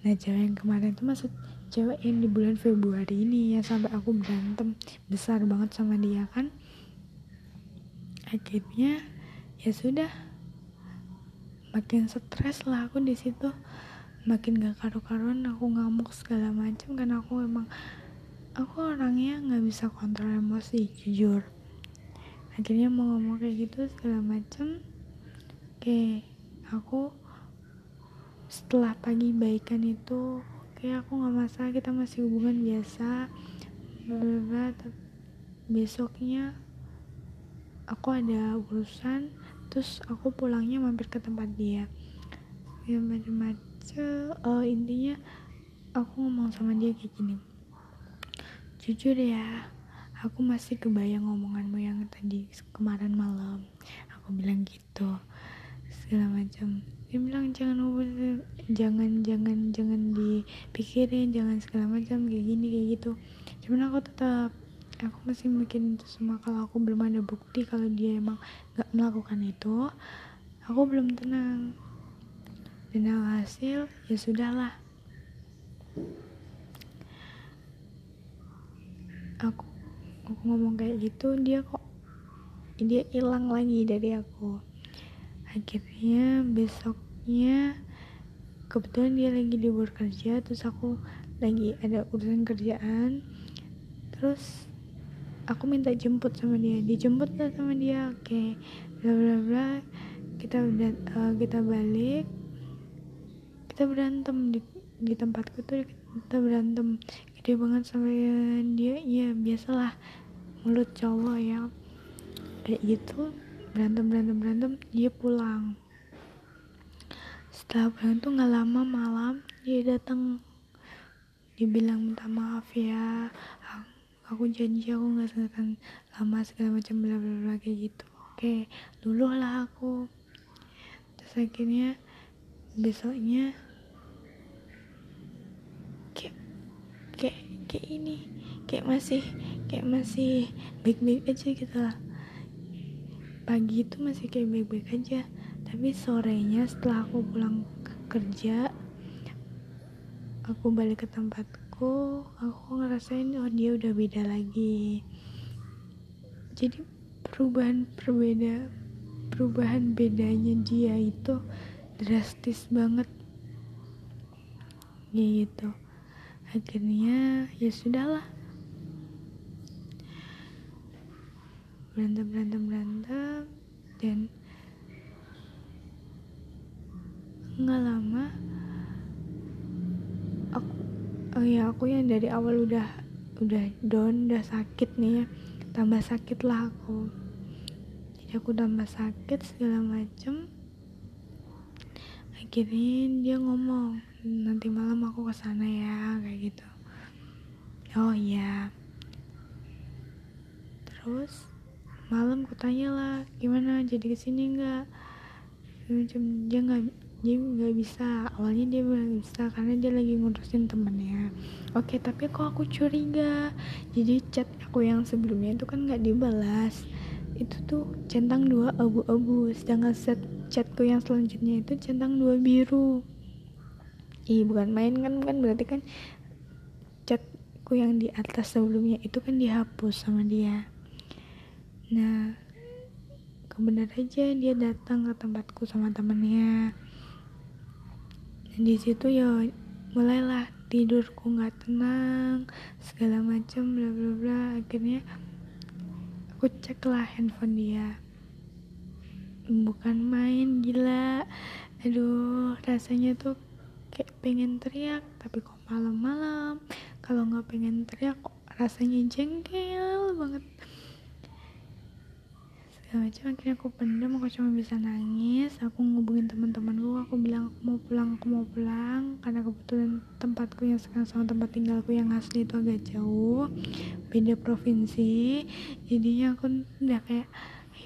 Nah cewek yang kemarin itu maksud cewek yang di bulan Februari ini ya sampai aku berantem besar banget sama dia kan? Akhirnya ya sudah makin stres lah aku di situ. Makin gak karu-karuan aku ngamuk segala macam karena aku emang aku orangnya nggak bisa kontrol emosi jujur. Akhirnya mau ngomong kayak gitu segala macam oke aku setelah pagi baikan itu oke aku nggak masalah kita masih hubungan biasa. Bla besoknya aku ada urusan terus aku pulangnya mampir ke tempat dia. Ya macam-macam. Uh, intinya aku ngomong sama dia kayak gini. Jujur ya aku masih kebayang ngomonganmu yang tadi kemarin malam. Aku bilang gitu. Segala macam. Dia bilang jangan jangan jangan jangan dipikirin jangan segala macam kayak gini kayak gitu. Cuman aku tetap aku masih mikirin itu semua kalau aku belum ada bukti kalau dia emang gak melakukan itu aku belum tenang. Dan hasil ya sudahlah. Aku aku ngomong kayak gitu dia kok dia hilang lagi dari aku. Akhirnya besoknya kebetulan dia lagi libur kerja terus aku lagi ada urusan kerjaan. Terus aku minta jemput sama dia dijemput lah sama dia? Oke okay. bla bla bla. Kita udah uh, kita balik. Kita berantem di di tempatku tuh kita berantem. Gede banget sampai dia. Ya biasalah. Mulut cowok ya. Kayak gitu. Berantem berantem berantem. Dia pulang. Setelah pulang tuh nggak lama malam dia datang. Dia bilang minta maaf ya aku janji aku nggak akan lama segala macam bla bla bla kayak gitu. Oke dulu lah aku. Terus akhirnya besoknya kayak kayak kayak ini kayak masih kayak masih baik-baik aja gitu lah. Pagi itu masih kayak baik-baik aja tapi sorenya setelah aku pulang kerja aku balik ke tempatku aku ngerasain oh dia udah beda lagi. Jadi perubahan berbeda perubahan bedanya dia itu drastis banget. Gitu. Akhirnya ya sudahlah. Berantem berantem berantem dan nggak lama aku oh ya aku yang dari awal udah udah down udah sakit nih ya. Tambah sakit lah aku. Jadi aku tambah sakit segala macem. Akhirnya dia ngomong nanti malam aku ke sana ya kayak gitu. Oh ya terus malam kutanya lah gimana? Jadi ke sini nggak? Macam dia nggak dia nggak bisa. Awalnya dia bilang bisa karena dia lagi ngurusin temennya. Oke tapi kok aku curiga? Jadi chat aku yang sebelumnya itu kan nggak dibalas. Itu tuh centang dua abu-abu. Sedangkan set chatku yang selanjutnya itu centang dua biru. Ih bukan main kan? Kan berarti kan chatku yang di atas sebelumnya itu kan dihapus sama dia. Nah kebenar aja dia datang ke tempatku sama temennya dan di situ ya mulailah tidurku nggak tenang segala macam bla bla bla. Akhirnya aku cek lah handphone dia. Bukan main gila. Aduh rasanya tuh kayak pengen teriak tapi kok malam-malam? Kalau nggak pengen teriak kok rasanya jengkel banget segala macam akhirnya aku pendam aku cuma bisa nangis aku ngubungin teman-temanku aku bilang aku mau pulang aku mau pulang karena kebetulan tempatku yang sekarang sama tempat tinggalku yang asli itu agak jauh beda provinsi. Jadinya aku udah kayak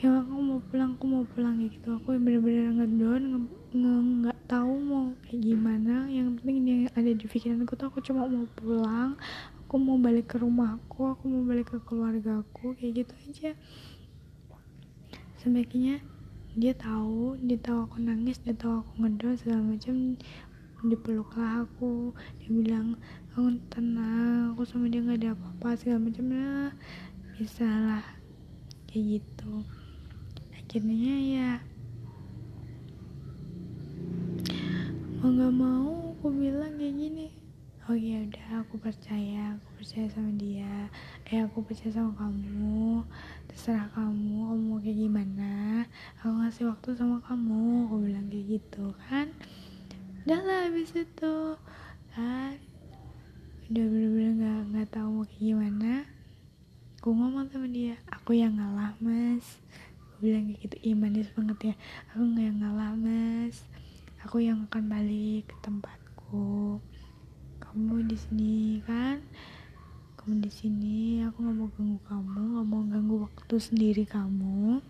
ya aku mau pulang aku mau pulang kayak gitu. Aku bener-bener ngedon nggak tahu mau kayak gimana. Yang penting yang ada di pikiranku tuh aku cuma mau pulang aku mau balik ke rumahku aku mau balik ke keluargaku kayak gitu aja sampai akhirnya dia tahu dia tahu aku nangis dia tahu aku ngedon segala macam dipeluklah aku dia bilang aku tenang aku sama dia nggak ada apa-apa segala macam lah. Bisa lah kayak gitu. Akhirnya ya mau nggak mau aku bilang kayak gini oh ya udah aku percaya aku percaya sama dia. Eh aku percaya sama kamu. Terserah kamu kamu mau kayak gimana. Aku ngasih waktu sama kamu aku bilang kayak gitu kan. Udah lah habis itu. Kan? Udah bener-bener nggak nggak tahu mau kayak gimana. Aku ngomong sama dia aku yang ngalah mas. Aku bilang kayak gitu ih manis banget ya. Aku nggak yang ngalah mas. Aku yang akan balik ke tempatku kamu di sini kan? Kamu di sini aku nggak mau ganggu kamu nggak mau ganggu waktu sendiri kamu.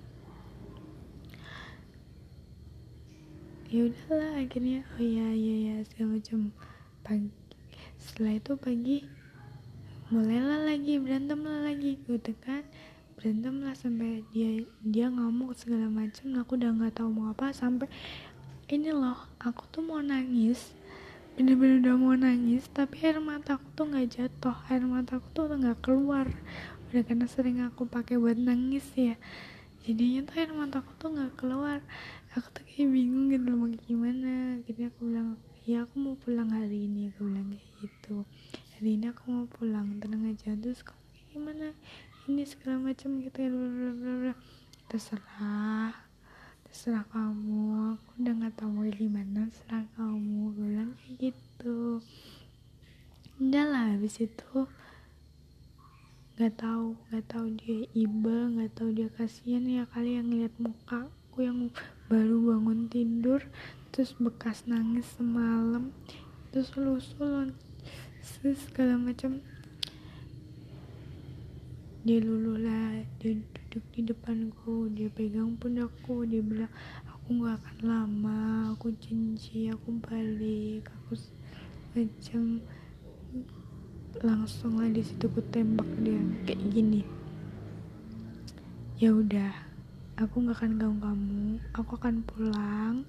Ya udahlah akhirnya oh iya iya ya segala macam. Pagi setelah itu pagi mulailah lagi berantem lah lagi gitu kan? Berantem lah sampai dia dia ngamuk segala macam aku udah nggak tahu mau apa sampai ini loh aku tuh mau nangis bener-bener udah mau nangis tapi air mataku tuh nggak jatuh. Air mataku tuh nggak keluar. Udah karena sering aku pakai buat nangis ya. Jadinya tuh air mataku tuh nggak keluar. Aku tuh kayak bingung gitu mau gimana. Jadi aku bilang ya aku mau pulang hari ini. Aku bilang kayak gitu. Hari ini aku mau pulang tenang aja. Terus kamu gimana? Ini segala macam gitu ya terserah terserah kamu aku udah nggak tahu mau gimana terserah kamu bilang kayak gitu. Udah lah habis itu nggak tahu nggak tahu dia iba nggak tahu dia kasihan ya kali yang lihat muka aku yang baru bangun tidur terus bekas nangis semalam terus lusul segala macam. Dia lulu lah dia duduk di depanku dia pegang pundakku dia bilang aku nggak akan lama aku janji aku balik aku macam langsung lah di situ ku tembak dia kayak gini. Ya udah aku nggak akan ganggu kamu aku akan pulang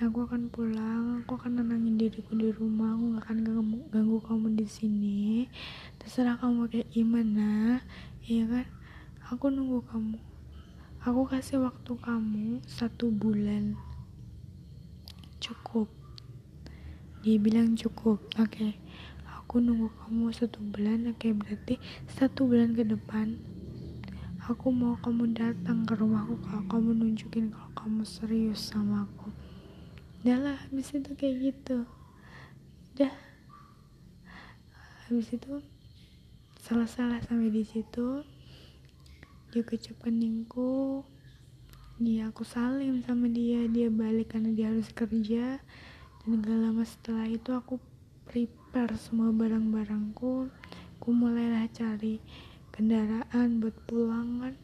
aku akan pulang aku akan nenangin diriku di rumah aku gak akan ganggu, ganggu kamu di sini. Terserah kamu kayak gimana ya kan aku nunggu kamu. Aku kasih waktu kamu satu bulan. Cukup. Dia bilang cukup. Oke. Okay. aku nunggu kamu satu bulan. Oke okay, berarti satu bulan ke depan aku mau kamu datang ke rumahku kalau kamu nunjukin kalau kamu serius sama aku. Udah lah habis itu kayak gitu. Udah. Habis itu salah-salah sampai di situ dia kecap keningku dia aku salim sama dia. Dia balik karena dia harus kerja. Dan gak lama setelah itu aku prepare semua barang-barangku. Aku mulailah cari kendaraan buat pulang kan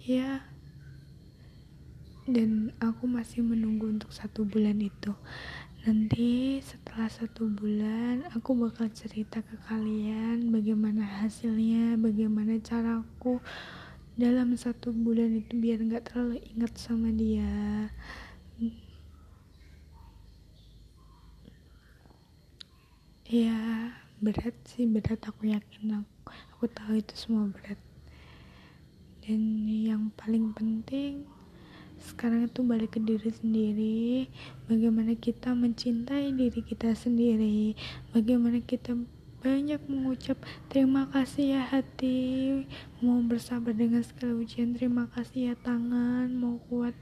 ya dan aku masih menunggu untuk satu bulan itu nanti setelah satu bulan aku bakal cerita ke kalian bagaimana hasilnya bagaimana caraku dalam satu bulan itu biar nggak terlalu ingat sama dia. Ya berat sih berat. Aku yakin aku, aku tahu itu semua berat. Dan yang paling penting sekarang itu balik ke diri sendiri. Bagaimana kita mencintai diri kita sendiri. Bagaimana kita banyak mengucap terima kasih ya hati. Mau bersabar dengan segala ujian terima kasih ya tangan. Mau kuat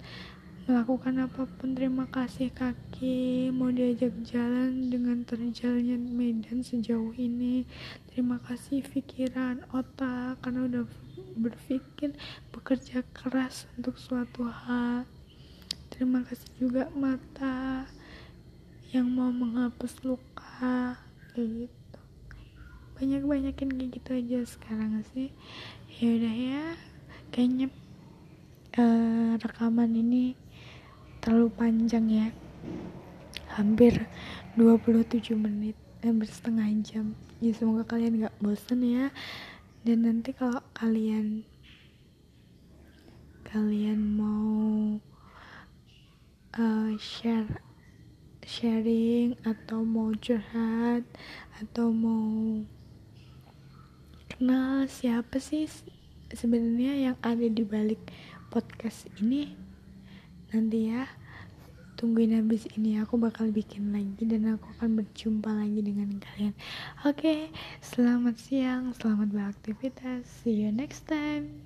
melakukan apa pun terima kasih kaki. Mau diajak jalan dengan terjalnya medan sejauh ini. Terima kasih pikiran otak karena udah berpikir bekerja keras untuk suatu hal. Terima kasih juga mata yang mau menghapus luka gitu. Banyak banyakin kayak gitu aja sekarang sih. Ya udah ya kayaknya uh, rekaman ini terlalu panjang ya. Hampir 27 menit hampir setengah jam. Ya semoga kalian gak bosan ya dan nanti kalau kalian kalian mau uh, share sharing atau mau curhat atau mau kenal siapa sih sebenarnya yang ada di balik podcast ini nanti ya tungguin habis ini aku bakal bikin lagi dan aku akan berjumpa lagi dengan kalian. Oke okay, selamat siang selamat beraktivitas. See you next time